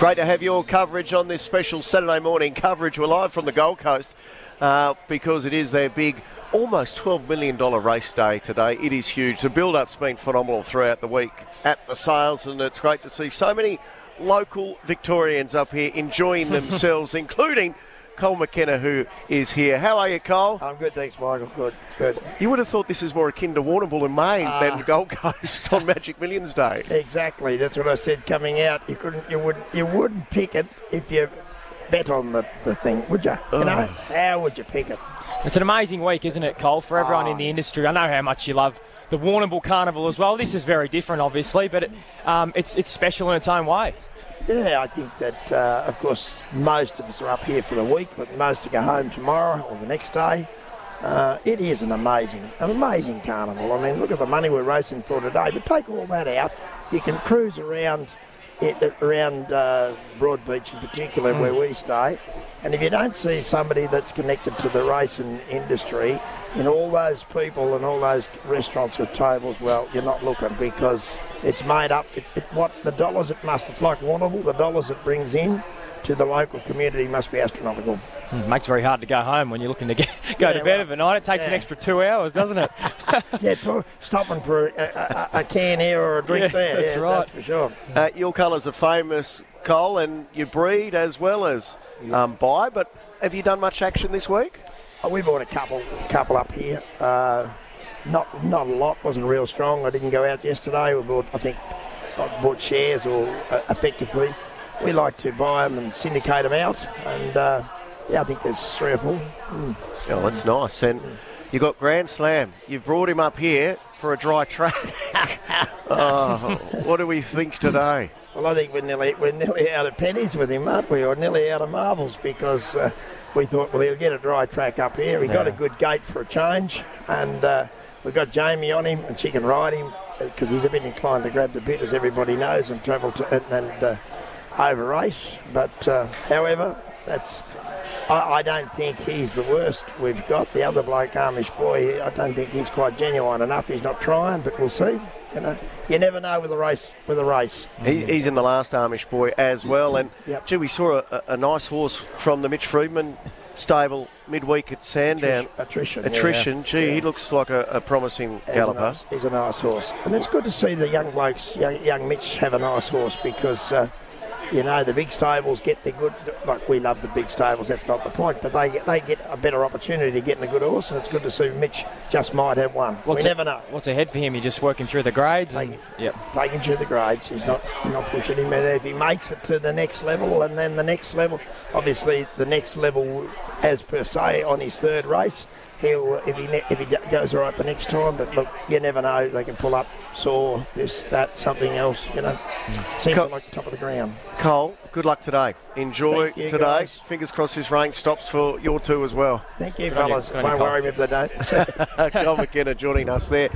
Great to have your coverage on this special Saturday morning coverage. We're live from the Gold Coast uh, because it is their big, almost $12 million race day today. It is huge. The build up's been phenomenal throughout the week at the sales, and it's great to see so many local Victorians up here enjoying themselves, including Cole McKenna, who is here. How are you, Cole? I'm good, thanks, Michael. Good, good. You would have thought this is more akin to Warrnambool in Maine uh, than Gold Coast on Magic Millions Day. Exactly. That's what I said coming out. You couldn't, you would, you wouldn't pick it if you bet on the, the thing, would you? You know, how would you pick it? It's an amazing week, isn't it, Cole, for everyone oh. in the industry. I know how much you love the Warrnambool Carnival as well. This is very different, obviously, but it, um, it's it's special in its own way. Yeah, I think that, uh, of course, most of us are up here for the week, but most will go home tomorrow or the next day. Uh, it is an amazing, an amazing carnival. I mean, look at the money we're racing for today. But take all that out, you can cruise around around uh, Broadbeach in particular, mm. where we stay. And if you don't see somebody that's connected to the racing industry, in all those people and all those restaurants with tables, well, you're not looking because it's made up. It, it, what the dollars it must, it's like Warrnambool, the dollars it brings in to the local community must be astronomical. Mm, makes it very hard to go home when you're looking to get, go yeah, to bed well, overnight. It takes yeah. an extra two hours, doesn't it? yeah, to, stopping for a, a, a, can here or a drink yeah, there. That's right. That's for sure. Uh, your colours are famous, Cole, and you breed as well as um, buy, but have you done much action this week? Oh, we bought a couple couple up here. Uh, not not a lot. wasn't real strong. I didn't go out yesterday. We bought I think I bought shares or uh, effectively. We like to buy them and syndicate them out, and uh, yeah, I think there's three or four. Mm. Oh, that's nice. And you got Grand Slam. You've brought him up here for a dry track. oh, what do we think today? Well, I think we're nearly we're nearly out of pennies with him, aren't we? Or nearly out of marbles because uh, we thought, well, he'll get a dry track up here. He yeah. got a good gate for a change, and uh, we've got Jamie on him, and she can ride him because he's a bit inclined to grab the bit, as everybody knows, and travel to and, and uh, over race. But uh, however, that's I, I, don't think he's the worst we've got. The other bloke, Amish boy, I don't think he's quite genuine enough. He's not trying, but we'll see. You know, you never know with a race. With a race, he, he's in the last Amish boy as well. And yep. gee, we saw a, a, nice horse from the Mitch Freedman stable midweek at Sandown. Attrition. Attrition. Yeah. Gee, yeah. he looks like a, a promising he's galloper. A nice, he's a nice horse, and it's good to see the young blokes, young, young Mitch, have a nice horse because. Uh, you know, the big stables get the good. Like we love the big stables. That's not the point. But they they get a better opportunity to get in a good horse, and it's good to see Mitch just might have one. What's we never know. What's ahead for him? You're just working through the grades. Taking, and, yep. taking through the grades. He's not not pushing him. And if he makes it to the next level, and then the next level, obviously the next level, as per se, on his third race he'll if he if he goes all right the next time. But look, you never know. They can pull up saw this that something else. You know, mm. seems Cole, like the top of the ground. Cole, good luck today. Enjoy you, today. Guys. Fingers crossed this rain stops for your two as well. Thank you, good fellas. Won't worry me if they don't. Cole McKenna joining us there.